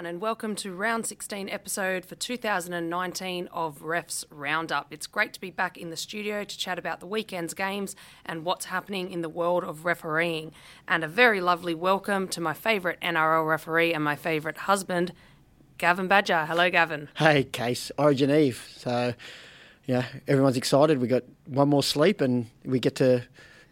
everyone, and welcome to round 16 episode for 2019 of Refs Roundup. It's great to be back in the studio to chat about the weekend's games and what's happening in the world of refereeing. And a very lovely welcome to my favourite NRL referee and my favourite husband, Gavin Badger. Hello, Gavin. Hey, Case, Origin Eve. So, yeah, everyone's excited. We got one more sleep, and we get to,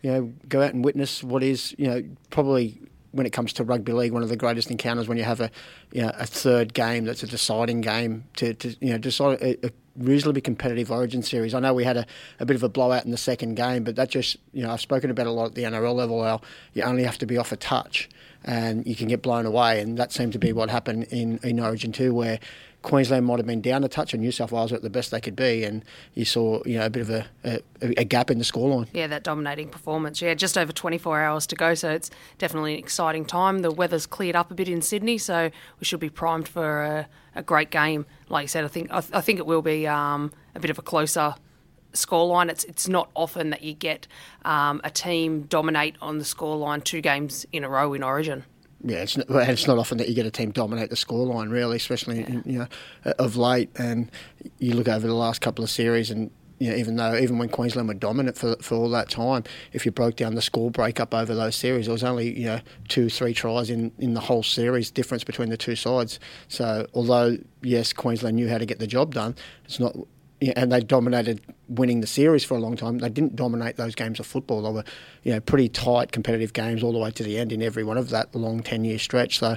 you know, go out and witness what is, you know, probably when it comes to rugby league, one of the greatest encounters when you have a you know, a third game that's a deciding game to, to you know decide a, a reasonably competitive Origin series. I know we had a, a bit of a blowout in the second game, but that just you know I've spoken about a lot at the NRL level. How you only have to be off a touch and you can get blown away, and that seemed to be what happened in in Origin two, where Queensland might have been down a touch, and New South Wales were at the best they could be, and you saw you know a bit of a, a, a gap in the scoreline. Yeah, that dominating performance. Yeah, just over 24 hours to go, so it's definitely an exciting time. The weather's cleared up a bit in Sydney, so we should be primed for a, a great game. Like you said, I think I, I think it will be um, a bit of a closer scoreline. It's it's not often that you get um, a team dominate on the scoreline two games in a row in Origin yeah, it's not, it's not often that you get a team dominate the scoreline, really, especially yeah. in, you know uh, of late. And you look over the last couple of series, and you know, even though even when Queensland were dominant for for all that time, if you broke down the score breakup over those series, there was only you know two three tries in in the whole series difference between the two sides. So although yes, Queensland knew how to get the job done, it's not and they dominated winning the series for a long time. They didn't dominate those games of football. They were, you know, pretty tight competitive games all the way to the end in every one of that long ten year stretch. So,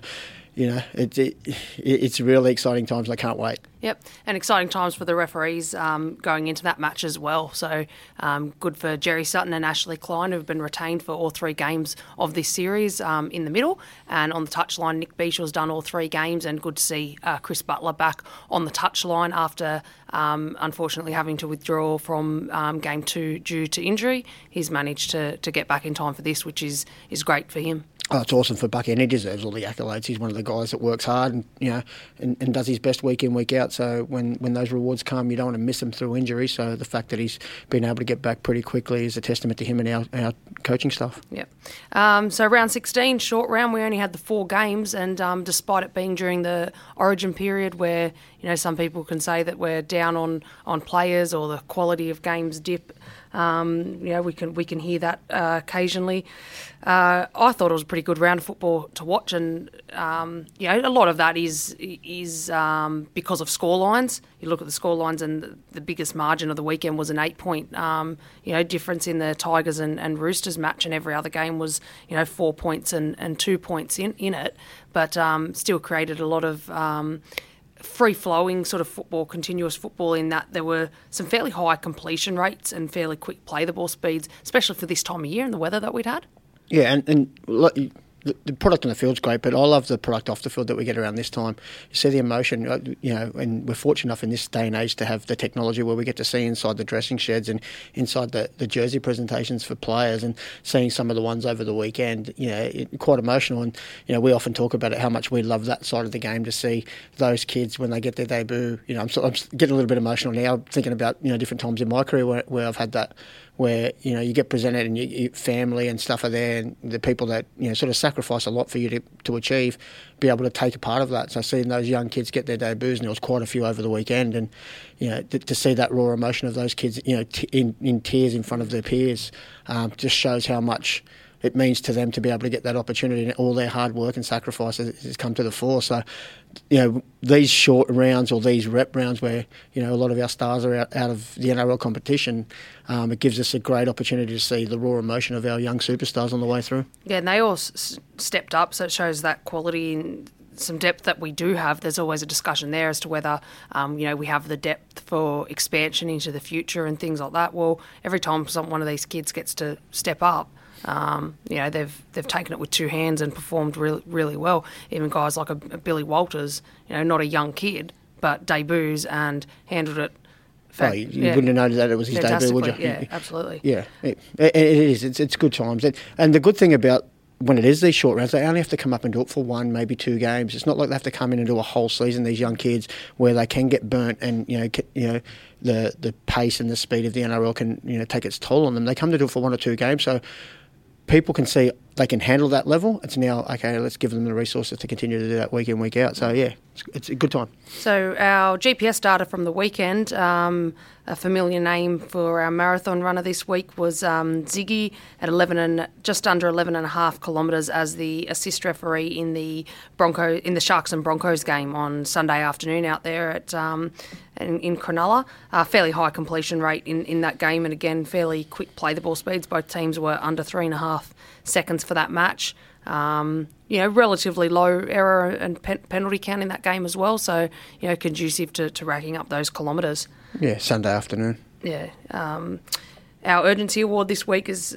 you know, it, it, it's really exciting times. I can't wait. Yep, and exciting times for the referees um, going into that match as well. So um, good for Jerry Sutton and Ashley Klein, who've been retained for all three games of this series um, in the middle. And on the touchline, Nick Beashel's done all three games, and good to see uh, Chris Butler back on the touchline after um, unfortunately having to withdraw from um, game two due to injury. He's managed to, to get back in time for this, which is, is great for him. Oh, it's awesome for Bucky, and he deserves all the accolades. He's one of the guys that works hard and you know and, and, does his best week in week out. So when, when those rewards come, you don't want to miss them through injury. So the fact that he's been able to get back pretty quickly is a testament to him and our, our coaching staff. Yeah. Um, so round 16, short round, we only had the four games, and um, despite it being during the Origin period, where you know some people can say that we're down on on players or the quality of games dip. Um, you know, we can we can hear that uh, occasionally. Uh, I thought it was a pretty good round of football to watch, and um, you know, a lot of that is is um, because of score lines. You look at the score lines, and the, biggest margin of the weekend was an eight point um, you know difference in the Tigers and, and Roosters match, and every other game was you know four points and, and two points in in it, but um, still created a lot of um, free flowing sort of football, continuous football, in that there were some fairly high completion rates and fairly quick play the ball speeds, especially for this time of year and the weather that we'd had. Yeah, and, and the, product on the field's great, but I love the product off the field that we get around this time. You see the emotion, uh, you know, and we're fortunate enough in this day and age to have the technology where we get to see inside the dressing sheds and inside the, the jersey presentations for players and seeing some of the ones over the weekend, you know, it, quite emotional. And, you know, we often talk about it, how much we love that side of the game to see those kids when they get their debut. You know, I'm, I'm getting a little bit emotional now thinking about, you know, different times in my career where, where I've had that where you know you get presented and your family and stuff are there, and the people that you know sort of sacrifice a lot for you to, to achieve, be able to take a part of that. So seeing those young kids get their debuts, and there was quite a few over the weekend, and you know to, to see that raw emotion of those kids, you know, t- in in tears in front of their peers, um, just shows how much it means to them to be able to get that opportunity and all their hard work and sacrifice has, has come to the fore. So, you know, these short rounds or these rep rounds where, you know, a lot of our stars are out, out of the NRL competition, um, it gives us a great opportunity to see the raw emotion of our young superstars on the way through. Yeah, and they all s- stepped up, so it shows that quality and some depth that we do have. There's always a discussion there as to whether, um, you know, we have the depth for expansion into the future and things like that. Well, every time some, one of these kids gets to step up, um, you know, they've they've taken it with two hands and performed really really well. Even guys like a, a Billy Walters, you know, not a young kid, but debuts and handled it Fact, oh, you, yeah. wouldn't have known that it was his debut, would you? Yeah, absolutely. Yeah, it, it is. It's, it's good times. And the good thing about when it is these short rounds, they only have to come up and do it for one, maybe two games. It's not like they have to come in and do a whole season. These young kids, where they can get burnt, and you know, you know, the the pace and the speed of the NRL can you know take its toll on them. They come to do it for one or two games. So people can see they can handle that level. It's now okay. Let's give them the resources to continue to do that week in week out. So yeah, it's, it's a good time. So our GPS data from the weekend, um, a familiar name for our marathon runner this week was um, Ziggy at 11 and just under 11 and a half kilometres as the assist referee in the Bronco in the Sharks and Broncos game on Sunday afternoon out there at um, in, in Cronulla. Uh, fairly high completion rate in, in that game, and again fairly quick play the ball speeds. Both teams were under three and a half seconds for that match. Um, you know, relatively low error and pen- penalty count in that game as well. So, you know, conducive to, to racking up those kilometres. Yeah, Sunday afternoon. Yeah. Um, our urgency award this week is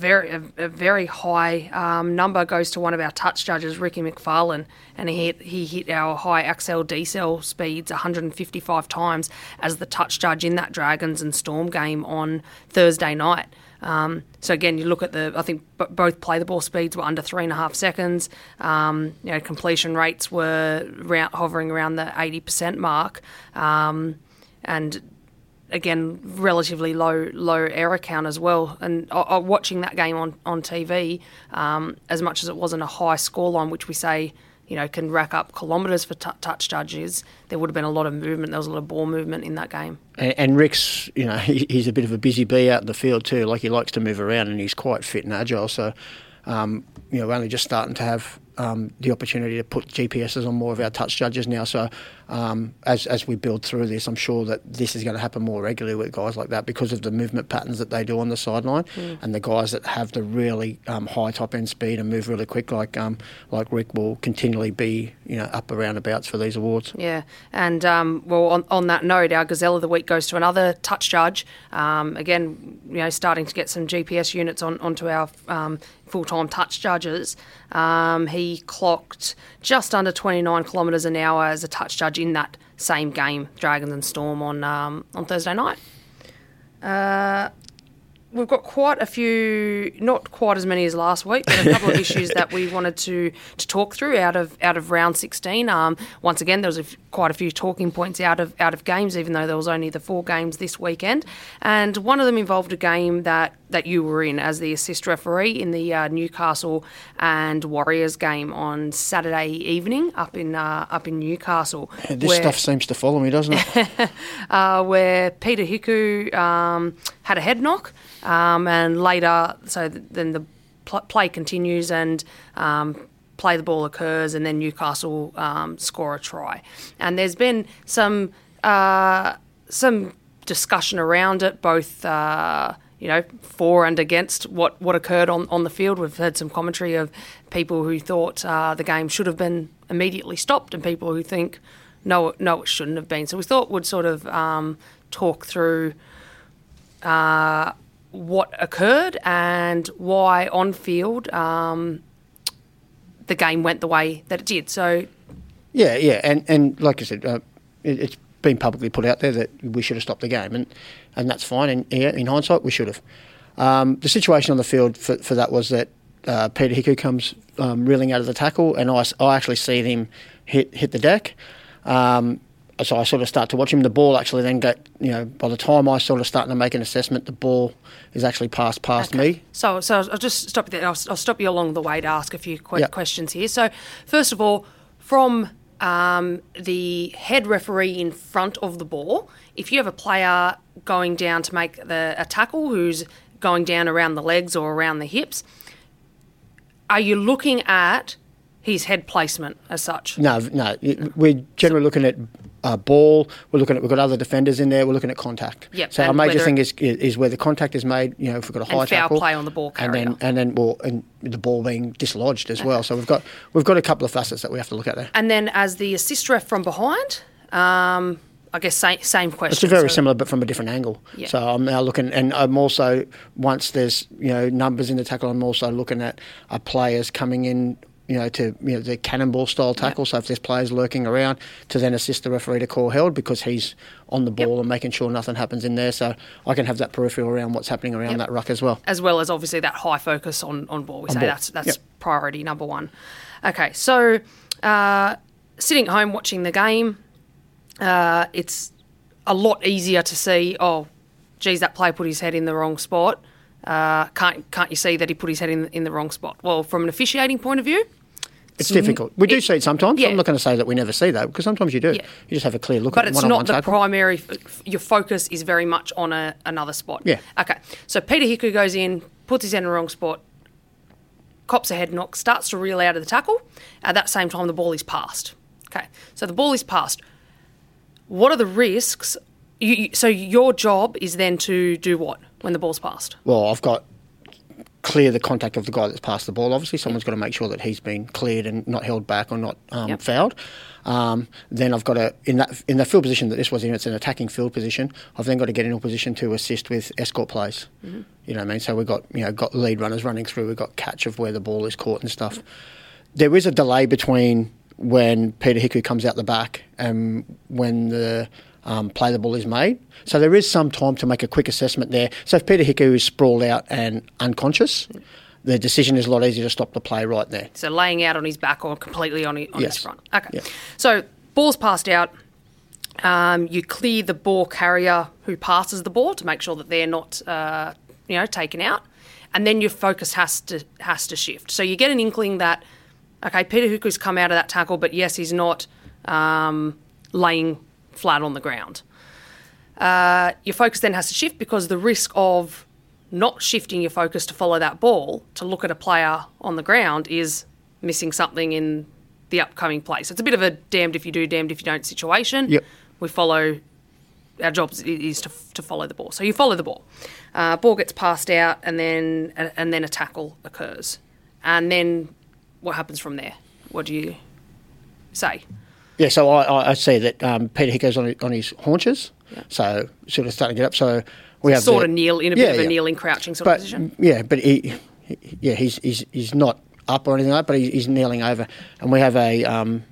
very a, a very high um, number goes to one of our touch judges, Ricky McFarlane, and he hit, he hit our high accel decel speeds 155 times as the touch judge in that Dragons and Storm game on Thursday night. Um, so again, you look at the. I think b- both play the ball speeds were under three and a half seconds. Um, you know, completion rates were hovering around the eighty percent mark, um, and again, relatively low low error count as well. And uh, watching that game on on TV, um, as much as it wasn't a high scoreline, which we say you know, can rack up kilometres for t- touch judges, there would have been a lot of movement. There was a lot of ball movement in that game. And, and Rick's, you know, he, he's a bit of a busy bee out in the field too. Like he likes to move around and he's quite fit and agile. So, um, you know, we're only just starting to have um, the opportunity to put GPSs on more of our touch judges now. So um, as as we build through this, I'm sure that this is going to happen more regularly with guys like that because of the movement patterns that they do on the sideline mm. and the guys that have the really um, high top end speed and move really quick, like um, like Rick, will continually be you know up around abouts for these awards. Yeah, and um, well, on, on that note, our Gazelle of the Week goes to another touch judge. Um, again, you know, starting to get some GPS units on onto our full time touch judges. Um, he clocked just under 29 kilometres an hour as a touch judge in that same game, Dragons and Storm, on um, on Thursday night. Uh, we've got quite a few, not quite as many as last week, but a couple of issues that we wanted to to talk through out of out of round 16. Um, once again, there was a f- quite a few talking points out of out of games, even though there was only the four games this weekend, and one of them involved a game that that you were in as the assist referee in the uh, Newcastle and Warriors game on Saturday evening up in uh, up in Newcastle. This where, stuff seems to follow me, doesn't it? uh, where Peter Hiku um, had a head knock. Um, and later, so then the pl- play continues and um, play the ball occurs, and then Newcastle um, score a try. And there's been some uh, some discussion around it, both. You know, for and against what, what occurred on, on the field. We've heard some commentary of people who thought uh, the game should have been immediately stopped, and people who think no, no, it shouldn't have been. So we thought we'd sort of um, talk through uh, what occurred and why on field um, the game went the way that it did. So, yeah, yeah, and and like I said, uh, it, has been publicly put out there that we should have stopped the game, and and that's fine. And yeah, in hindsight, we should have. Um, the situation on the field for, for that was that uh, Peter Hiku comes um, reeling out of the tackle, and I, I actually see him hit hit the deck. Um, so I sort of start to watch him. The ball actually then get, you know, by the time I sort of start to make an assessment, the ball is actually passed past okay. me. So, so I'll just stop you there. I'll, I'll, stop you along the way to ask a few que- yep. questions here. So, first of all, from um, the head referee in front of the ball, if you have a player going down to make the, a tackle who's going down around the legs or around the hips, are you looking at his head placement as such? No, no. We're generally looking at uh, ball. We're looking at we've got other defenders in there. We're looking at contact. Yep. So our major thing is is where the contact is made. You know, if we've got a high and foul tackle, play on the ball carrier, and then and then well, and the ball being dislodged as okay. well. So we've got we've got a couple of facets that we have to look at there. And then as the assist ref from behind. Um, I guess same same question. It's very so. similar, but from a different angle. Yeah. So I'm now looking, and I'm also once there's you know numbers in the tackle, I'm also looking at uh, players coming in you know, to you know the cannonball style tackle. Yep. So if there's players lurking around, to then assist the referee to call held because he's on the ball yep. and making sure nothing happens in there. So I can have that peripheral around what's happening around yep. that ruck as well. As well as obviously that high focus on on ball. We on say ball. that's that's priority number one. Okay, so uh, sitting at home watching the game, uh, it's a lot easier to see. Oh, geez, that player put his head in the wrong spot Uh, can't can't you see that he put his head in in the wrong spot? Well, from an officiating point of view, It's mm-hmm. difficult. We do it- see it sometimes. yeah. I'm not going to say that we never see that because sometimes you do. Yeah. You just have a clear look but at it's not the primary. Your focus is very much on a, another spot. Yeah. Okay. So Peter Hiku goes in, puts his head in the wrong spot, cops a head knock, starts to reel out of the tackle. At that same time, the ball is passed. Okay. So the ball is passed. What are the risks? You, you, so your job is then to do what when the ball's passed? Well, I've got clear the contact of the guy that's passed the ball. Obviously, someone's got to make sure that he's been cleared and not held back or not um, Yep. fouled. Um, then I've got to in that in the field position that this was in. It's an attacking field position. I've then got to get in a position to assist with escort plays. Mm-hmm. You know what I mean? So we've got you know got lead runners running through. We've got catch of where the ball is caught and stuff. There is a delay between when Peter Hiku comes out the back and when the um, play the ball is made. So there is some time to make a quick assessment there. So if Peter Hiku is sprawled out and unconscious, the decision is a lot easier to stop the play right there. So laying out on his back or completely on, his, on Yes. his front. Okay. So ball's passed out. Um, you clear the ball carrier who passes the ball to make sure that they're not, uh, you know, taken out, and then your focus has to has to shift. So you get an inkling that, okay, Peter Hiku's come out of that tackle, but yes, he's not um, laying flat on the ground. Uh, your focus then has to shift because the risk of not shifting your focus to follow that ball to look at a player on the ground is missing something in the upcoming play. So it's a bit of a damned if you do, damned if you don't situation. Yep. We follow, our job is- to, to follow the ball. So you follow the ball. Uh, ball gets passed out and then and then a tackle occurs. And then what happens from there? What do you say? Yeah, so I, I, that um, Peter Hiku's on, on his haunches, so sort of starting to get up. So we have Sort the- of kneel in a Yeah, bit of a yeah. kneeling, crouching sort but of position. yeah, but he, he yeah, he's, he's he's not up or anything like that, but he, he's kneeling over, and we have a um,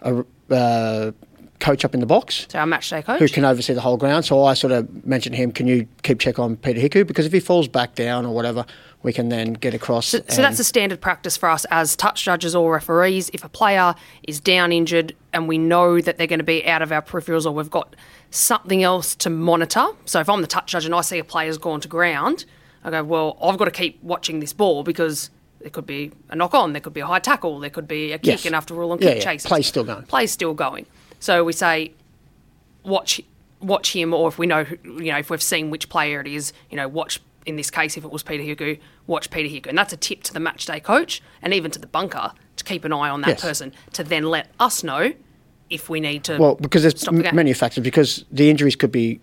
a uh, coach up in the box So our match day coach. who can oversee the whole ground. So I sort of mentioned to him, can you keep check on Peter Hiku because if he falls back down or whatever, we can then get across. So, so that's a standard practice for us as touch judges or referees. If a player is down injured and we know that they're going to be out of our peripherals or we've got something else to monitor. So if I'm the touch judge and I see a player's gone to ground, I go, well, I've got to keep watching this ball because there could be a knock on, there could be a high tackle, there could be a kick, Yes. and after rule on Yeah, kick yeah. chases. Play's still going. Play's still going. So we say, watch watch him, or if we know, you know, if we've seen which player it is, you know, watch. In this case, if it was Peter Hiku, watch Peter Hiku, and that's a tip to the match day coach and even to the bunker to keep an eye on that Yes. person to then let us know if we need to. Well, because there's the many factors. Because the injuries could be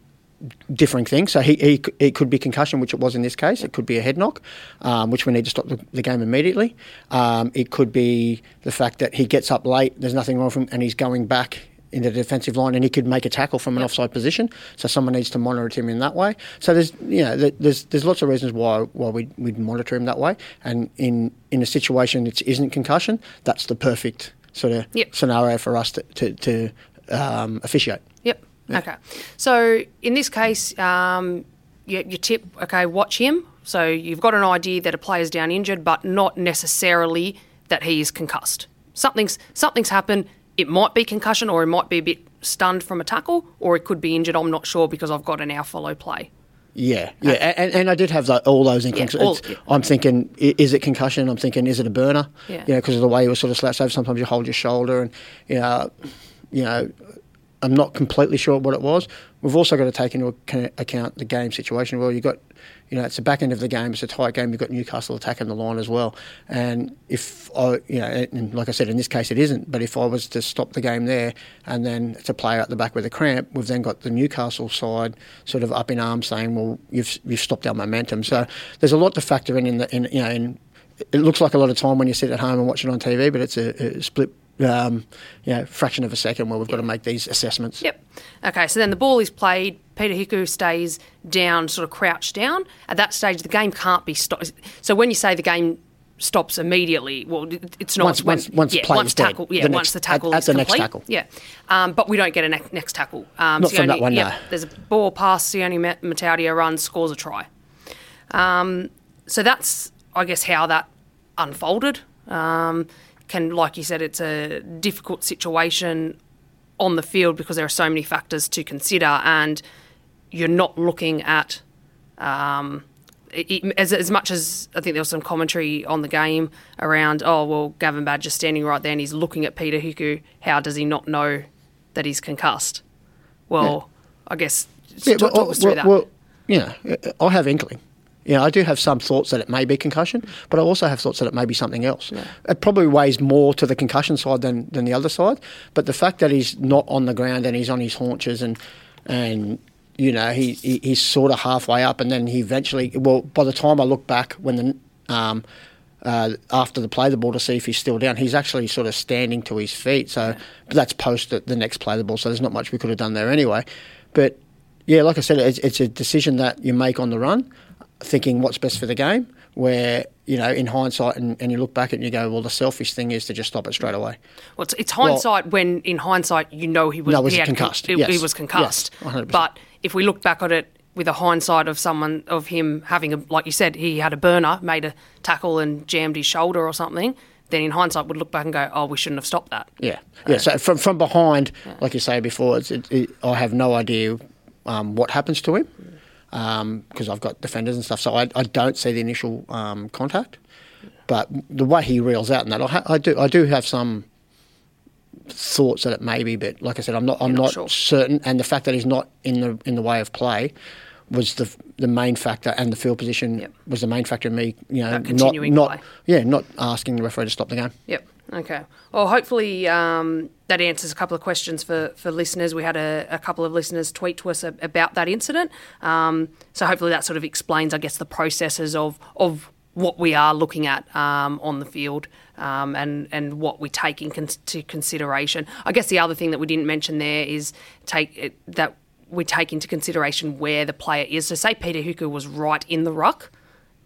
differing things. So he, he it could be concussion, which it was in this case. It could be a head knock, um, which we need to stop the, the game immediately. Um, it could be the fact that he gets up late. There's nothing wrong with him, and he's going back into the defensive line, and he could make a tackle from an offside position. So someone needs to monitor him in that way. So there's you know there's there's lots of reasons why why we we'd monitor him that way. And in in a situation that isn't concussion, that's the perfect sort of Yep. scenario for us to to, to um, officiate. Yep. Okay. So in this case, um, you, you tip, okay, watch him. So you've got an idea that a player's down injured, but not necessarily that he is concussed. Something's something's happened. It might be concussion, or it might be a bit stunned from a tackle, or it could be injured. I'm not sure because I've got an our follow play. Yeah, yeah, and, and I did have that, all those inklings. Yeah, all- yeah. I'm thinking, is it concussion? I'm thinking, is it a burner? Yeah. You know, because of the way you were sort of slouched over. Sometimes you hold your shoulder, and you know, you know, I'm not completely sure what it was. We've also got to take into account the game situation. Well, you've got, you know, it's the back end of the game. It's a tight game. You've got Newcastle attacking the line as well. And if I, you know, and like I said, in this case it isn't. But if I was to stop the game there, and then it's a player at the back with a cramp, we've then got the Newcastle side sort of up in arms saying, well, you've you've stopped our momentum. So there's a lot to factor in. In the, in you know, in it looks like a lot of time when you sit at home and watch it on TV, but it's a, a split. Um, you know, fraction of a second where we've got to make these assessments. Yep. Okay, so then the ball is played. Peter Hiku stays down, sort of crouched down. At that stage, the game can't be stopped. So when you say the game stops immediately, well, it's not Once- when, once- once yeah, play once is dead. yeah, The once next- the tackle at- at is the next complete. tackle. Yeah, um, but we don't get a ne- next tackle. Um, Not Sione- from that one, yep, no. There's a ball pass. Sione Ma- Mata'utia runs, scores a try. Um, so that's, I guess, how that unfolded. Um, can, like you said, it's a difficult situation on the field because there are so many factors to consider, and you're not looking at. Um, it, as, as much as I think there was some commentary on the game around, oh, well, Gavin Badger's standing right there and he's looking at Peter Hiku. How does he not know that he's concussed? Well, I guess Yeah, talk, well, talk us through well, that. well, know, I have inkling. You know, I do have some thoughts that it may be concussion, but I also have thoughts that it may be something else. It probably weighs more to the concussion side than, than the other side. But the fact that he's not on the ground and he's on his haunches and and you know he, he he's sort of halfway up, and then he eventually. Well, by the time I look back when the um, uh, after the play the ball to see if he's still down. He's actually sort of standing to his feet. So but that's post the, the next play the ball. So there's not much we could have done there anyway. But yeah, like I said, it's, it's a decision that you make on the run, thinking what's best for the game. Where you know, in hindsight, and, and you look back and you go, well, the selfish thing is to just stop it straight away. Well, it's, it's hindsight when, in hindsight, you know he was, No, was he con- concussed. he- Yes. he was concussed. Yes, But if we look back at it with a hindsight of someone of him having a, like you said, he had a burner, made a tackle and jammed his shoulder or something. Then in hindsight, would look back and go, "Oh, we shouldn't have stopped that." Yeah, yeah. So from from behind, like you say before, it's, it, it, I have no idea um, what happens to him because I've got defenders and stuff. So I, I don't see the initial um, contact, but the way he reels out and that, I, ha- I do I do have some thoughts that it may be, but like I said, I'm not I'm You're not not sure. certain. And the fact that he's not in the in the way of play was the the main factor, and the field position Yep. was the main factor in me, you know, not not play. yeah, not asking the referee to stop the game. Yep. Okay. Well, hopefully um, that answers a couple of questions for, for listeners. We had a, a couple of listeners tweet to us a, about that incident. Um, so hopefully that sort of explains, I guess, the processes of of what we are looking at um, on the field um, and and what we take into consideration. I guess the other thing that we didn't mention there is take it, that we take into consideration where the player is. So say Peter Hiku was right in the ruck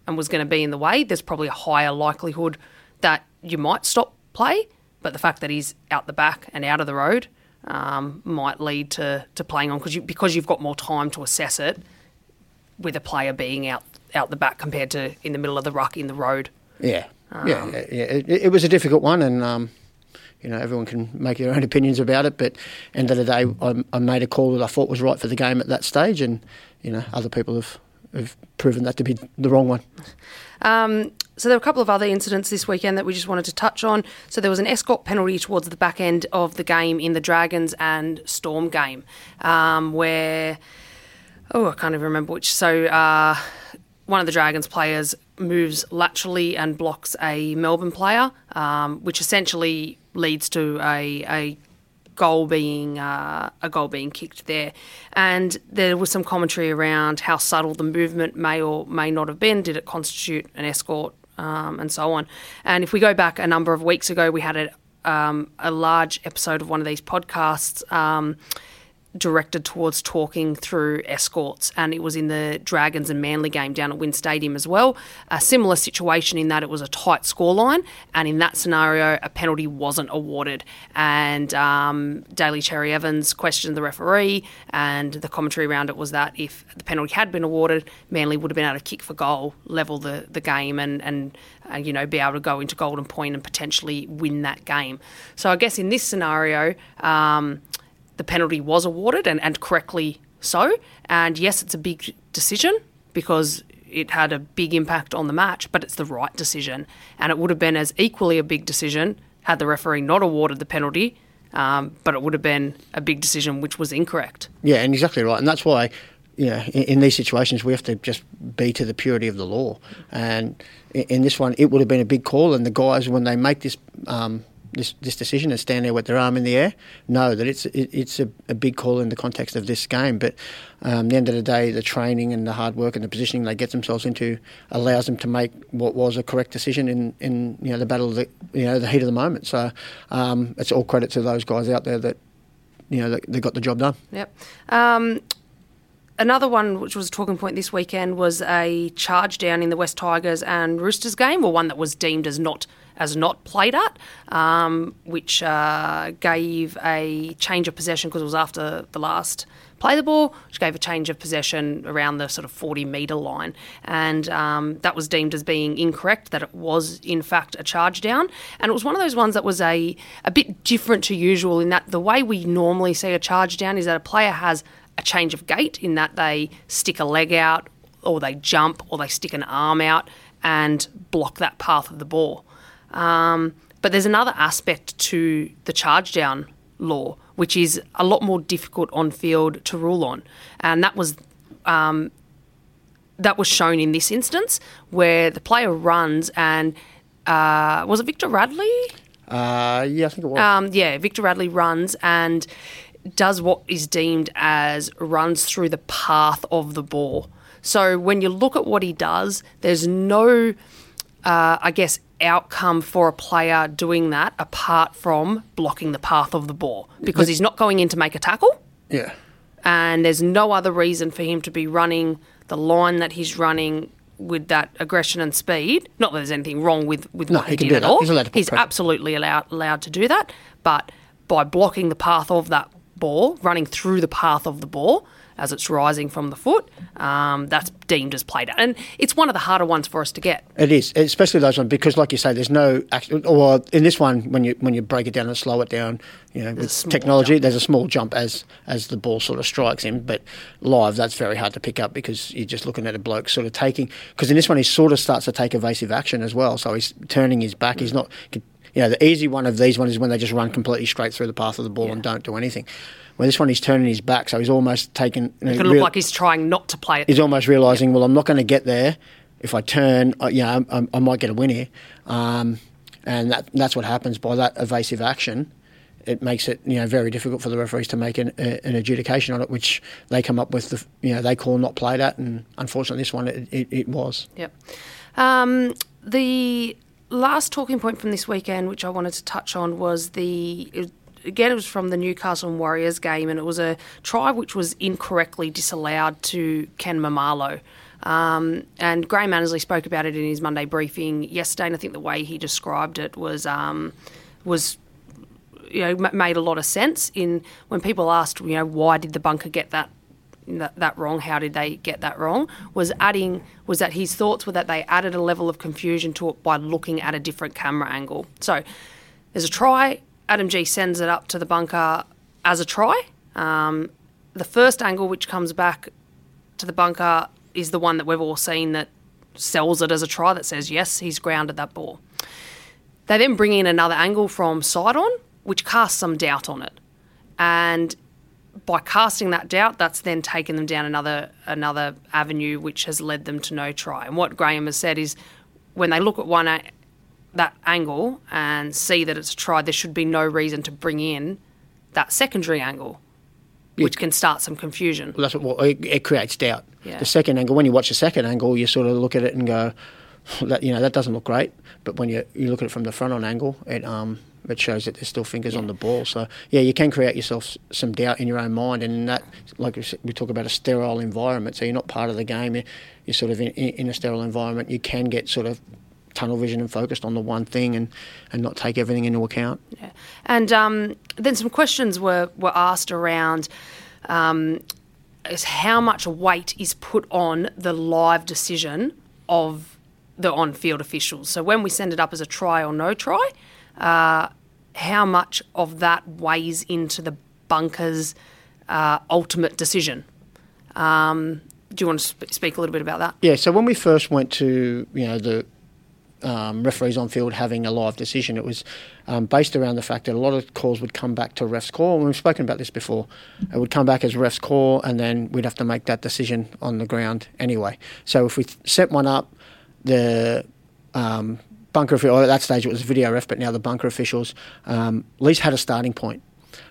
and was going to be in the way, there's probably a higher likelihood that you might stop play. But the fact that he's out the back and out of the road um, might lead to, to playing on because you, because you've got more time to assess it with a player being out out the back compared to in the middle of the ruck in the road. Yeah, yeah, yeah. yeah. It, it was a difficult one, and um, you know everyone can make their own opinions about it. But end of the day, I, I made a call that I thought was right for the game at that stage, and you know other people have have proven that to be the wrong one. Um, so there were a couple of other incidents this weekend that we just wanted to touch on. So there was an escort penalty towards the back end of the game in the Dragons and Storm game, um, where oh I can't even remember which. So uh, one of the Dragons players moves laterally and blocks a Melbourne player, um, which essentially leads to a, a goal being uh, a goal being kicked there, and there was some commentary around how subtle the movement may or may not have been. Did it constitute an escort, um, and so on? And if we go back a number of weeks ago, we had a um, a large episode of one of these podcasts. Directed towards talking through escorts, and it was in the Dragons and Manly game down at WIN Stadium as well. A similar situation in that it was a tight scoreline, and in that scenario, a penalty wasn't awarded. And um, Daly Cherry Evans questioned the referee, and the commentary around it was that if the penalty had been awarded, Manly would have been able to kick for goal, level the, the game, and and uh, you know be able to go into Golden Point and potentially win that game. So I guess in this scenario. Um, the penalty was awarded and, and correctly so. And yes, it's a big decision because it had a big impact on the match, but it's the right decision. And it would have been as equally a big decision had the referee not awarded the penalty, um, but it would have been a big decision which was incorrect. Yeah, and exactly right, and that's why. You know, in, these situations, we have to just be to the purity of the law. And in, in this one, it would have been a big call. And the guys, when they make this um, this, this decision and stand there with their arm in the air, know that it's it, it's a, a big call in the context of this game. But um, the end of the day, the training and the hard work and the positioning they get themselves into allows them to make what was a correct decision in, in you know the battle the you know the heat of the moment. So um, it's all credit to those guys out there that you know that got the job done. Yep. Um, another one which was a talking point this weekend was a charge down in the West Tigers and Roosters game, or one that was deemed as not as not played at, um, which uh, gave a change of possession because it was after the last play the ball, which gave a change of possession around the sort of 40 metre line. And um, that was deemed as being incorrect, that it was in fact a charge down. And it was one of those ones that was a, a bit different to usual in that the way we normally see a charge down is that a player has a change of gait in that they stick a leg out or they jump or they stick an arm out and block that path of the ball. Um, but there's another aspect to the charge down law, which is a lot more difficult on field to rule on, and that was um, that was shown in this instance where the player runs and uh, was it Victor Radley? Uh, yeah, I think it was. Um, yeah, Victor Radley runs and does what is deemed as runs through the path of the ball. So when you look at what he does, there's no, uh, I guess, outcome for a player doing that apart from blocking the path of the ball because he's not going in to make a tackle yeah. and there's no other reason for him to be running the line that he's running with that aggression and speed. Not that there's anything wrong with, with No, what he did do at that. all. He's allowed to put absolutely allowed allowed to do that, but by blocking the path of that ball, running through the path of the ball as it's rising from the foot, um, that's deemed as played out. And it's one of the harder ones for us to get. It is, especially those ones because, like you say, there's no. Or in this one, when you when you break it down and slow it down, you know, a with technology, jump. there's a small jump as as the ball sort of strikes him. But live, that's very hard to pick up because you're just looking at a bloke sort of taking. Because in this one, he sort of starts to take evasive action as well. So he's turning his back. He's not. You know, the easy one of these ones is when they just run completely straight through the path of the ball and don't do anything. Well, this one, he's turning his back, so he's almost taking. You know, It can look real- like he's trying not to play it. he's almost realizing, well, I'm not going to get there. If I turn, uh, you know, I, I might get a win here, um, and that, that's what happens by that evasive action. It makes it, you know, very difficult for the referees to make an, a, an adjudication on it, which they come up with. The, you know, they call not played at, and unfortunately, this one it, it, it was. Yep. Um, the last talking point from this weekend, which I wanted to touch on, was the. Again, it was from the Newcastle and Warriors game, and it was a try which was incorrectly disallowed to Ken Maumalo. Um, and Graham Annesley spoke about it in his Monday briefing yesterday, and I think the way he described it was um, was you know ma- made a lot of sense. In when people asked, you know, why did the bunker get that that, that wrong? How did they get that wrong? Was adding was that his thoughts were that they added a level of confusion to it by looking at a different camera angle. So there's a try. Adam Gee sends it up to the bunker as a try. Um, the first angle which comes back to the bunker is the one that we've all seen that sells it as a try that says yes he's grounded that ball. They then bring in another angle from side on, which casts some doubt on it. And by casting that doubt, that's then taken them down another another avenue, which has led them to no try. And what Graham has said is, when they look at one a- that angle and see that it's a try, there should be no reason to bring in that secondary angle, which can start some confusion. Well, that's what well, it, it creates doubt. Yeah. The second angle, when you watch the second angle, you sort of look at it and go, that you know that doesn't look great. But when you you look at it from the front on angle, it um it shows that there's still fingers on the ball. So yeah, you can create yourself some doubt in your own mind, and that like we talk about a sterile environment. So you're not part of the game. You're, you're sort of in, in a sterile environment. You can get sort of tunnel vision and focused on the one thing and, and not take everything into account. Yeah. And um, then some questions were, were asked around um, is how much weight is put on the live decision of the on field officials. So when we send it up as a try or no try, uh, how much of that weighs into the bunker's uh, ultimate decision? Um, do you want to sp- speak a little bit about that? Yeah, so when we first went to you know the um, referees on field having a live decision, it was um, based around the fact that a lot of calls would come back to ref's call. And we've spoken about this before. It would come back as ref's call, and then we'd have to make that decision on the ground anyway. So if we th- set one up, the um, bunker official, at that stage it was a video ref, but now the bunker officials um, at least had a starting point.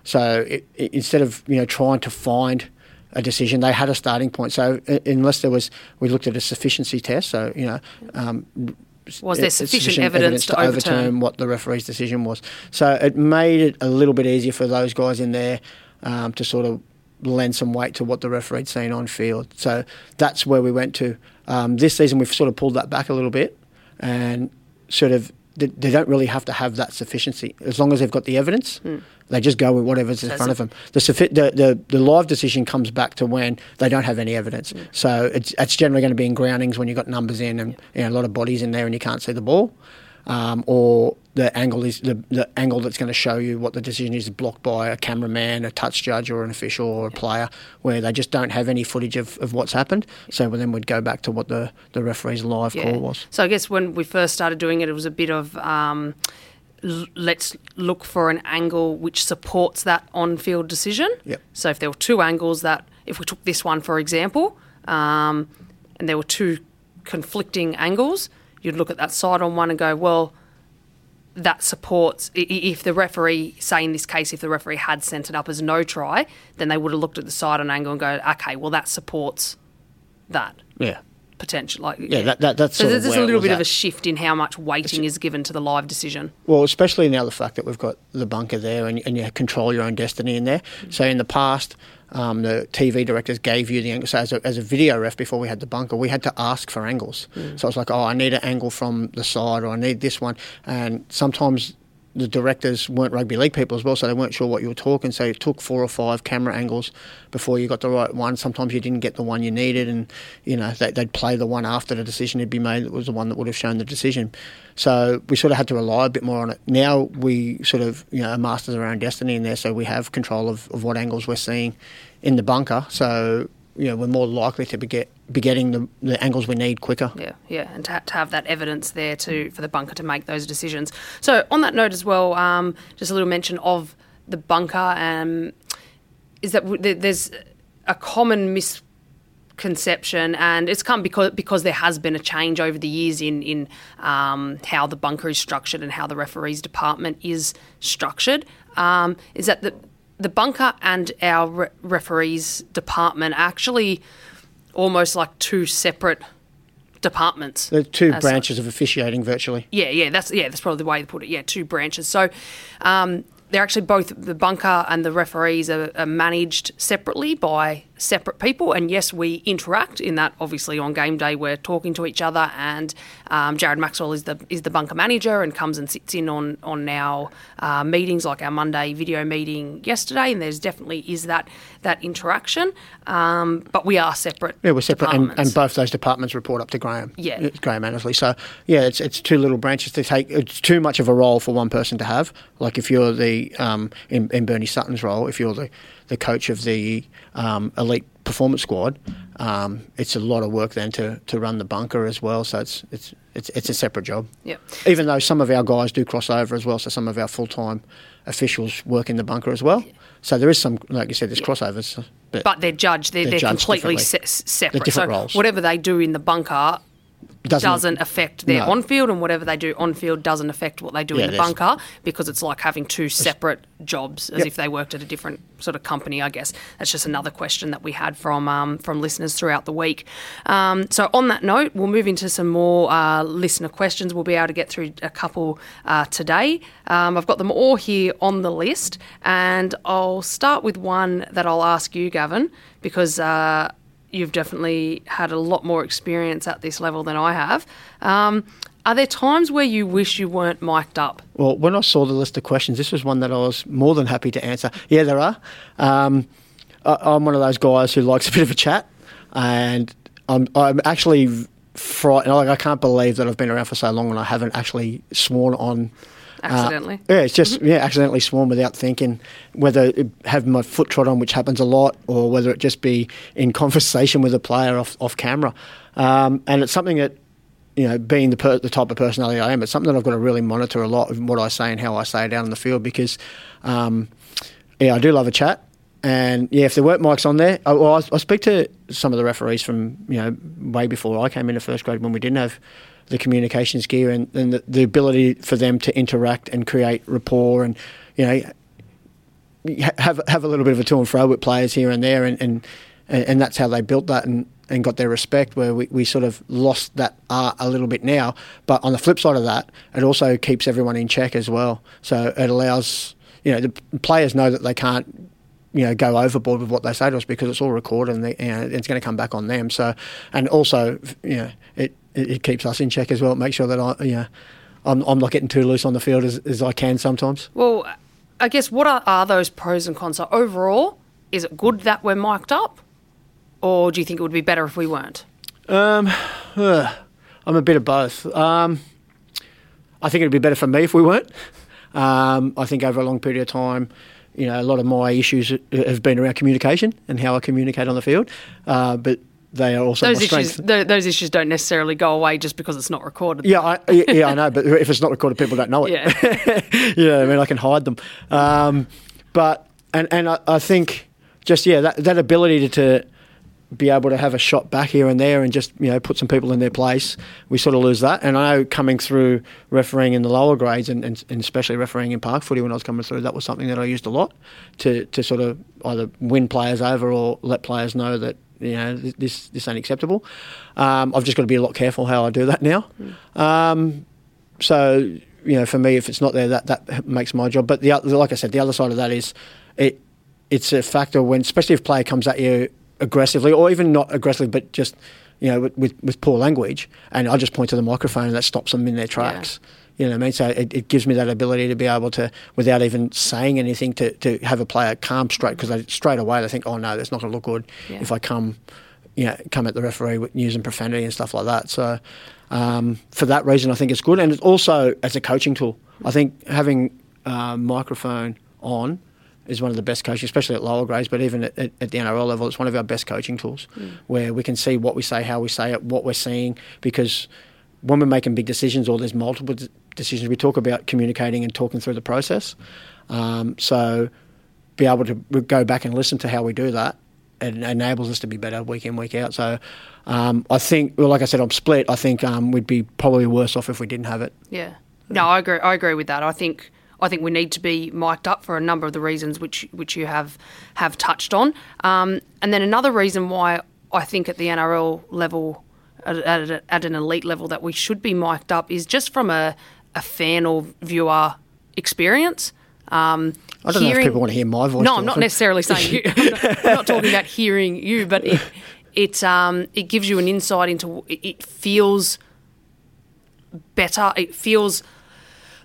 So it, it, instead of you know trying to find a decision, they had a starting point. So unless there was, we looked at a sufficiency test. So you know. Um, Was there it's sufficient evidence to overturn? what the referee's decision was? So it made it a little bit easier for those guys in there um, to sort of lend some weight to what the referee'd seen on field. So that's where we went to. Um, this season, we've sort of pulled that back a little bit and sort of they, don't really have to have that sufficiency as long as they've got the evidence. Hmm. They just go with whatever's in So front it's of them. The, suffi- the, the the live decision comes back to when they don't have any evidence. Hmm. So it's it's generally going to be in groundings when you've got numbers in and you know, a lot of bodies in there and you can't see the ball. Um, or the angle is the, the angle that's going to show you what the decision is blocked by a cameraman, a touch judge, or an official or a player, where they just don't have any footage of, of what's happened. So then we'd go back to what the, the referee's live Yeah. call was. So I guess when we first started doing it, it was a bit of um, l- let's look for an angle which supports that on-field decision. Yep. So if there were two angles that, if we took this one for example, um, and there were two conflicting angles, you'd look at that side on one and go, well, that supports. If the referee, say in this case, if the referee had sent it up as no try, then they would have looked at the side on angle and go, okay, well that supports that Yeah. potential. Like, Yeah, that, that, that's so there's a little bit of a shift in how much weighting is given to the live decision. Well, especially now the fact that we've got the bunker there and, and you control your own destiny in there. Mm. So in the past, um, the TV directors gave you the angle. So as a, as a video ref before we had the bunker, we had to ask for angles. So it's like, oh, I need an angle from the side or I need this one. And sometimes the directors weren't rugby league people as well, so they weren't sure what you were talking. So it took four or five camera angles before you got the right one. Sometimes you didn't get the one you needed, and you know they, they'd play the one after the decision had been made that was the one that would have shown the decision. So we sort of had to rely a bit more on it. Now we sort of you know are masters of our own destiny in there, so we have control of, of what angles we're seeing in the bunker. So you know we're more likely to be get be getting the, the angles we need quicker. Yeah, yeah, and to, ha- to have that evidence there to for the bunker to make those decisions. So on that note as well, um, just a little mention of the bunker um, is that w- there's a common misconception, and it's come because because there has been a change over the years in in um, how the bunker is structured and how the referees department is structured. Um, is that the the bunker and our re- referees department are actually almost like two separate departments. The two branches of officiating virtually. yeah, yeah, that's yeah, that's probably the way to put it. Yeah, two branches. So um, they're actually both the bunker and the referees are, are managed separately by separate people. And yes, we interact in that. Obviously, on game day, we're talking to each other. And um, Jared Maxwell is the is the bunker manager and comes and sits in on on our uh, meetings, like our Monday video meeting yesterday. And there's definitely is that that interaction. Um, but we are separate. Yeah, we're separate, and, and both those departments report up to Graham. Yeah. Graham Annesley. So yeah, it's it's two little branches to take. It's too much of a role for one person to have. Like if you're the um, in, in Bernie Sutton's role, if you're the the coach of the um, elite performance squad, um, it's a lot of work then to, to run the bunker as well. So it's it's it's it's a separate job. Yep. Even though some of our guys do cross over as well, so some of our full time officials work in the bunker as well. So there is some, like you said, there's crossovers. But, but they're judged. They're, They're they're, judged completely se- separate. different so roles. whatever they do in the bunker doesn't, doesn't affect their No. on field, and whatever they do on field doesn't affect what they do Yeah, in the bunker because it's like having two separate jobs as Yep. if they worked at a different sort of company. I guess that's just another question that we had from um, from listeners throughout the week. Um, so on that note, we'll move into some more uh, listener questions. We'll be able to get through a couple uh, today. Um, I've got them all here on the list, and I'll start with one that I'll ask you, Gavin, because. Uh, you've definitely had a lot more experience at this level than I have. Um, are there times where you wish you weren't mic'd up? Well, when I saw the list of questions, this was one that I was more than happy to answer. Yeah, there are. Um, I, I'm one of those guys who likes a bit of a chat, and I'm, I'm actually frightened. Like, I can't believe that I've been around for so long and I haven't actually sworn on. Uh, Accidentally? yeah, it's just yeah, accidentally sworn without thinking. Whether have my foot trod on, which happens a lot, or whether it just be in conversation with a player off off camera, um, and it's something that you know, being the per- the type of personality I am, it's something that I've got to really monitor a lot of what I say and how I say it down in the field because, um, yeah, I do love a chat. And yeah, if there weren't mics on there, I, well, I, I speak to some of the referees from you know way before I came into first grade when we didn't have the communications gear and, and the, the ability for them to interact and create rapport and you know have have a little bit of a to and fro with players here and there, and and, and that's how they built that and, and got their respect. Where we, we sort of lost that art a little bit now, but on the flip side of that, it also keeps everyone in check as well. So it allows you know the players know that they can't. You know, go overboard with what they say to us because it's all recorded and they, you know, it's going to come back on them. So, and also, you know, it, it, it keeps us in check as well. It makes sure that I, you know, I'm, I'm not getting too loose on the field as, as I can sometimes. Well, I guess what are, are those pros and cons? So overall, is it good that we're mic'd up? Or do you think it would be better if we weren't? Um, uh, I'm a bit of both. Um, I think it'd be better for me if we weren't. Um, I think over a long period of time, you know, a lot of my issues have been around communication and how I communicate on the field. Uh, but they are also those issues. Those issues don't necessarily go away just because it's not recorded. Yeah, I, yeah, yeah, I know. But if it's not recorded, people don't know it. Yeah. you know, I mean, I can hide them. Um, but and and I, I think just yeah, that that ability to, to be able to have a shot back here and there and just you know put some people in their place, we sort of lose that. And I know coming through refereeing in the lower grades and, and, and especially refereeing in park footy when I was coming through, that was something that I used a lot to to sort of either win players over or let players know that you know this this ain't acceptable. Um, I've just got to be a lot careful how I do that now. Um, so you know, for me, if it's not there, that that makes my job. But the like I said, the other side of that is it it's a factor when, especially if player comes at you aggressively, or even not aggressively, but just you know with, with, with poor language, and I just point to the microphone and that stops them in their tracks. You know what I mean? So it, it gives me that ability to be able to, without even saying anything, to, to have a player calm straight because straight away they think, oh no, that's not going to look good Yeah. if I come, you know, come at the referee with using profanity and stuff like that. So um, for that reason, I think it's good, and it's also as a coaching tool. I think having a microphone on is one of the best coaching, especially at lower grades, but even at, at, at the NRL level, it's one of our best coaching tools, where we can see what we say, how we say it, what we're seeing, because when we're making big decisions or there's multiple d- decisions, we talk about communicating and talking through the process. Um, so be able to go back and listen to how we do that it enables us to be better week in week out. So um, I think, well, like I said, I'm split. I think um, we'd be probably worse off if we didn't have it. Yeah. No, I agree. I agree with that. I think I think we need to be mic'd up for a number of the reasons which which you have have touched on. Um, and then another reason why I think at the NRL level, at, at, at an elite level, that we should be mic'd up is just from a, a fan or viewer experience. Um, I don't know if people want to hear my voice. no, I'm not necessarily saying you. I'm not, I'm not talking about hearing you, but it it um it gives you an insight into it, it feels better. It feels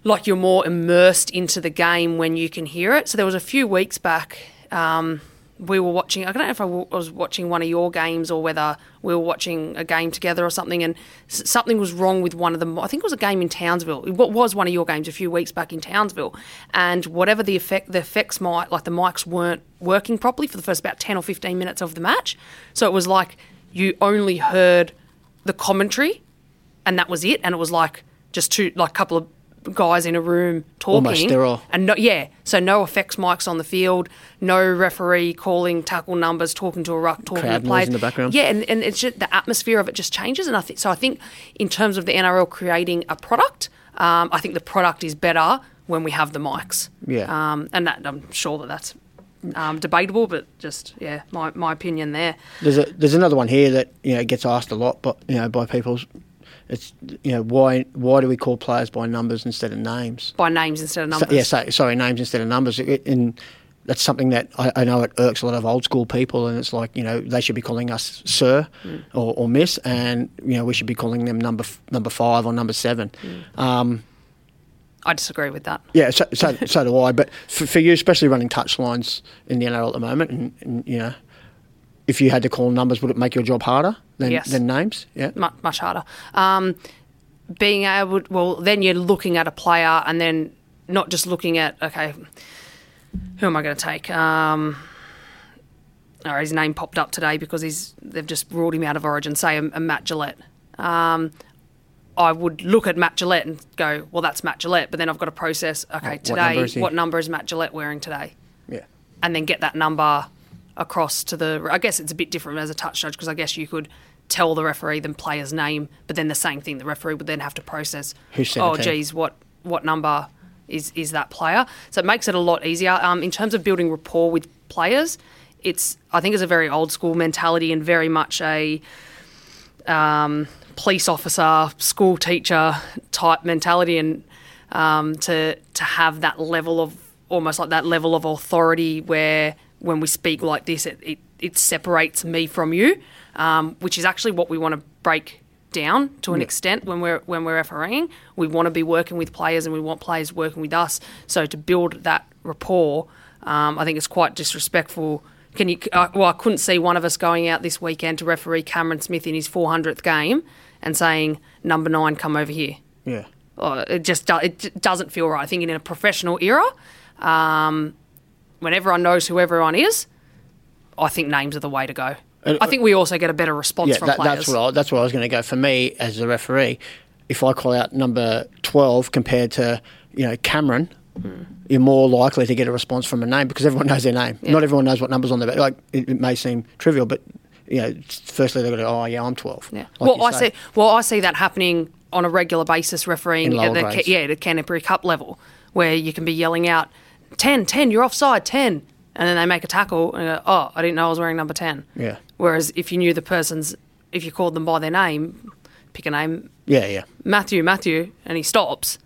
like you're more immersed into the game when you can hear it. So there was a few weeks back. Um, we were watching. I don't know if I was watching one of your games or whether we were watching a game together or something, and something was wrong with one of them. I think it was a game in Townsville. What was one of your games a few weeks back in Townsville, and whatever the effect, the effects might like the mics weren't working properly for the first about ten or fifteen minutes of the match. So it was like you only heard the commentary and that was it. And it was like just two, like a couple of guys in a room talking. And no, yeah, so no effects mics on the field, no referee calling tackle numbers, talking to a ruck, talking Crowd to players in the background. Yeah, and, and it's just the atmosphere of it just changes. And I think so. I think in terms of the NRL creating a product, um, I think the product is better when we have the mics. Yeah. Um, and that I'm sure that that's. Um, debatable, but just yeah, my, my opinion there. There's a there's another one here that you know gets asked a lot, but you know by people. It's you know why why do we call players by numbers instead of names? By names instead of So- numbers. yeah, so, sorry, names instead of numbers. It- and that's something that I, I know it irks a lot of old school people, and it's like you know they should be calling us sir or, or miss, and you know we should be calling them number number five or number seven. Um, I disagree with that. yeah, so, so so do I. But for, for you, especially running touchlines in the NRL at the moment, and, and you know, if you had to call numbers, would it make your job harder than Yes. than names? Yeah. much, much harder. Um, being able, well, then you're looking at a player and then not just looking at, okay, who am I going to take? Um, all right, his name popped up today because he's they've just ruled him out of Origin. Say a, a Matt Gillett. Um, I would look at Matt Gillett and go, well, that's Matt Gillett. But then I've got to process, okay, What today, number is what number is Matt Gillett wearing today? Yeah. and then get that number across to the. I guess it's a bit different as a touch judge because I guess you could tell the referee the player's name, but then the same thing the referee would then have to process. Who said Oh, geez, what what number is is that player? So it makes it a lot easier. Um, in terms of building rapport with players, it's I think it's a very old school mentality and very much a um, police officer, school teacher type mentality, and um, to to have that level of almost like that level of authority where when we speak like this, it it, it separates me from you, um, which is actually what we want to break down to an extent when we're when we're refereeing. We want to be working with players and we want players working with us. So to build that rapport, um, I think it's quite disrespectful. Can you? Uh, well, I couldn't see one of us going out this weekend to referee Cameron Smith in his 400th game and saying, "Number nine, come over here." Yeah. uh, it just do, it doesn't feel right. I think in a professional era, um, when everyone knows who everyone is, I think names are the way to go. I think we also get a better response Yeah, from that, players. that's what I, that's where I was going to go. For me, as a referee, if I call out number twelve compared to you know Cameron, hmm. you're more likely to get a response from a name because everyone knows their name. Not everyone knows what numbers on their like. It, it may seem trivial, but you know, firstly they're going to go, oh yeah, I'm twelve. Yeah. Like well, I say. see. Well, I see that happening on a regular basis, refereeing In at the grades. yeah the Canterbury Cup level, where you can be yelling out 10, 10, you're offside, ten, and then they make a tackle and go, oh, I didn't know I was wearing number ten. Yeah. Whereas if you knew the person's, if you called them by their name, pick a name, Yeah, yeah. Matthew, Matthew, and he stops,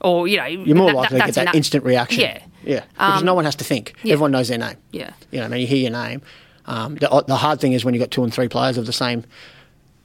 or you know, You're more likely to get that instant reaction. Yeah. yeah. Because Um, no one has to think. yeah. Everyone knows their name. Yeah. You know, I mean, you hear your name. Um, the, the hard thing is when you've got two and three players of the same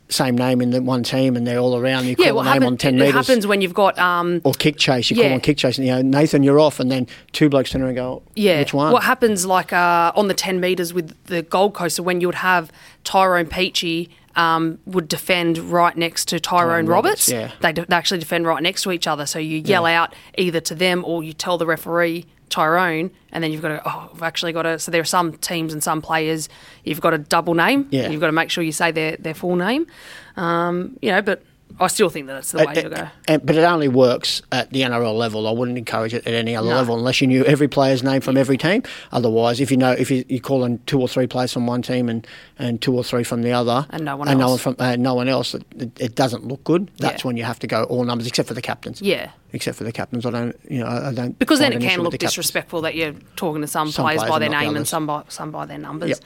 same name in the one team and they're all around. You call Yeah, name on ten it meters. happens when you've got um, or kick chase. You call on kick chase, and you know Nathan, you're off, and then two blokes turn around and go, Yeah. which one? What happens like uh, on the 10 metres with the Gold Coast, so when you would have Tyrone Peachey um, would defend right next to Tyrone, Tyrone Roberts. Roberts, yeah. They, they actually defend right next to each other. So you yell Yeah. out either to them or you tell the referee Tyrone, and then you've got to, oh, I've actually got to. So there are some teams and some players, you've got a double name. Yeah. You've got to make sure you say their, their full name. Um, you know, but I still think that that's the uh, way uh, to go. And- but it only works at the NRL level. I wouldn't encourage it at any other No. level unless you knew every player's name from every team. Otherwise, if you know if you, you call in two or three players from one team and, and two or three from the other, And no one and no else. one from uh, no one else, it, it, doesn't look good. That's Yeah. when you have to go all numbers except for the captains. Yeah. Except for the captains, I don't. You know, I don't. Because then it can look disrespectful that you're talking to some, Some players players by their not the name and some by some by their numbers. Yep.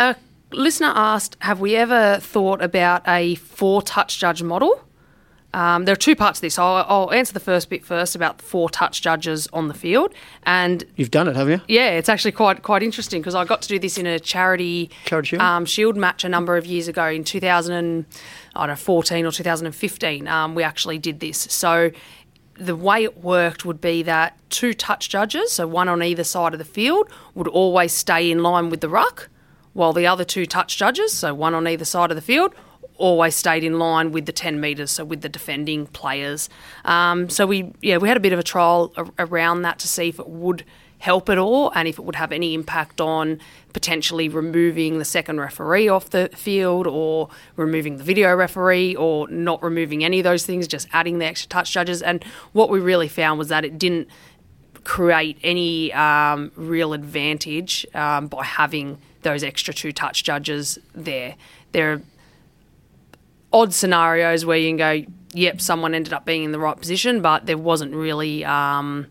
A listener asked, "Have we ever thought about a four-touch judge model?" Um, there are two parts to this. I'll, I'll answer the first bit first about the four touch judges on the field, and You've done it, have you? yeah, it's actually quite quite interesting because I got to do this in a charity Charity Shield? um, shield match a number of years ago in 2014 or 2015. Um, we actually did this. So the way it worked would be that two touch judges, so one on either side of the field, would always stay in line with the ruck, while the other two touch judges, so one on either side of the field, always stayed in line with the 10 metres, so with the defending players. Um, so we, yeah, we had a bit of a trial a- around that to see if it would help at all and if it would have any impact on potentially removing the second referee off the field or removing the video referee or not removing any of those things, just adding the extra touch judges. And what we really found was that it didn't create any um, real advantage um, by having those extra two touch judges there. There are odd scenarios where you can go, yep, someone ended up being in the right position, but there wasn't really um,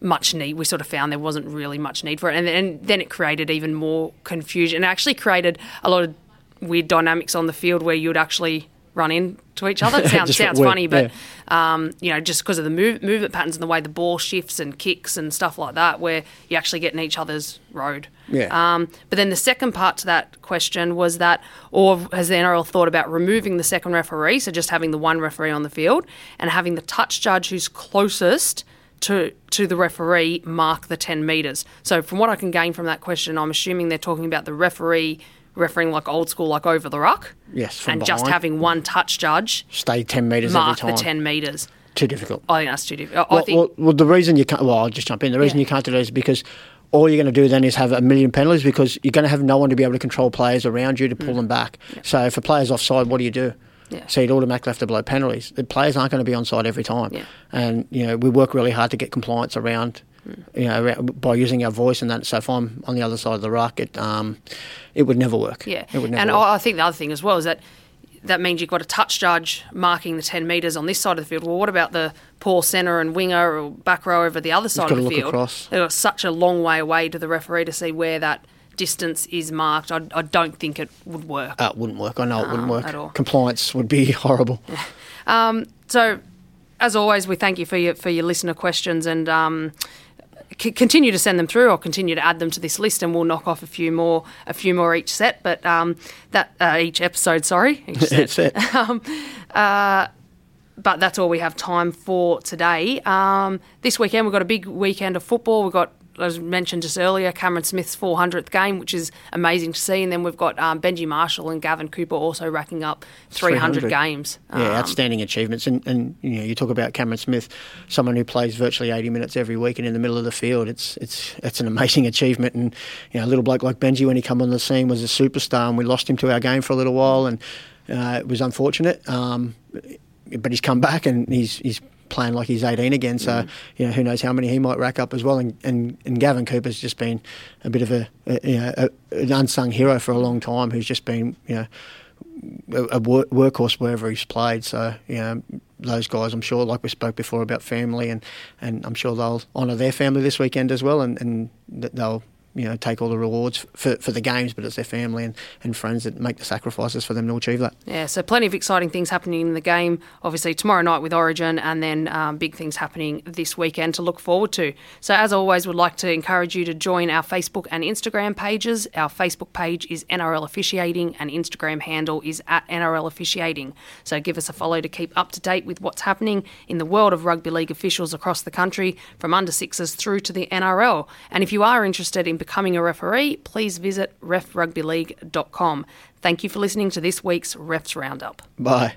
much need. We sort of found there wasn't really much need for it, and then, then it created even more confusion. It actually created a lot of weird dynamics on the field where you would actually run into each other. It sounds sounds funny, but um, you know, just because of the move, movement patterns and the way the ball shifts and kicks and stuff like that, where you actually get in each other's road. Yeah. Um, but then the second part to that question was that, or has the NRL thought about removing the second referee, so just having the one referee on the field, and having the touch judge who's closest to to the referee mark the ten meters. So from what I can gain from that question, I'm assuming they're talking about the referee refereeing like old school, like over the ruck. Yes, and just having one touch judge Stay ten meters mark the ten meters. Too difficult. I think that's too difficult. I Well, think well, well, the reason you can't, well, I'll just jump in. The reason Yeah. you can't do that is because all you're going to do then is have a million penalties because you're going to have no one to be able to control players around you to pull them back. So if a player's offside, what do you do? Mm. Yeah. So you'd automatically have to blow penalties. The players aren't going to be onside every time. Yeah. And, you know, we work really hard to get compliance around, Mm. you know, by using our voice and that. So if I'm on the other side of the ruck, it, um, it would never work. Yeah, It would never and work. I I think the other thing as well is that that means you've got a touch judge marking the 10 metres on this side of the field. Well, what about the poor centre and winger or back row over the other side of the look field? across. They've got such a long way away to the referee to see where that distance is marked. I, I don't think it would work. Uh, it wouldn't work. I know it wouldn't No, work. at all. Compliance would be horrible. So, as always, we thank you for your for your listener questions and. Um, c- Continue to send them through, or continue to add them to this list, and we'll knock off a few more, a few more each set. But um, that uh, each episode, sorry, each set. That's it. but that's all we have time for today. Um, this weekend we've got a big weekend of football. We've got as mentioned just earlier, Cameron Smith's 400th game, which is amazing to see. And then we've got um, Benji Marshall and Gavin Cooper also racking up 300, 300. games. Yeah, um, outstanding achievements. And, and you know, you talk about Cameron Smith, someone who plays virtually 80 minutes every week and in the middle of the field. It's it's it's an amazing achievement. And you know, a little bloke like Benji, when he come on the scene, was a superstar, and we lost him to our game for a little while, and uh, it was unfortunate. Um, but he's come back and he's he's playing like he's 18 again. So, mm. you know, who knows how many he might rack up as well. And, and, and Gavin Cooper's just been a bit of a, a you know, a, an unsung hero for a long time who's just been, you know, a, a workhorse wherever he's played. So, you know, those guys, I'm sure, like we spoke before about family, and, and I'm sure they'll honour their family this weekend as well, and, and they'll you know take all the rewards for, for the games, but it's their family and, and friends that make the sacrifices for them to achieve that. Yeah, so plenty of exciting things happening in the game. Obviously tomorrow night with Origin, and then um, big things happening this weekend to look forward to. So as always, would like to encourage you to join our Facebook and Instagram pages. Our Facebook page is NRL Officiating, and Instagram handle is at NRL Officiating. So give us a follow to keep up to date with what's happening in the world of rugby league officials across the country, from under sixes through to the NRL. And if you are interested in becoming a referee, please visit refrugbyleague.com. Thank you for listening to this week's Refs Roundup. Bye.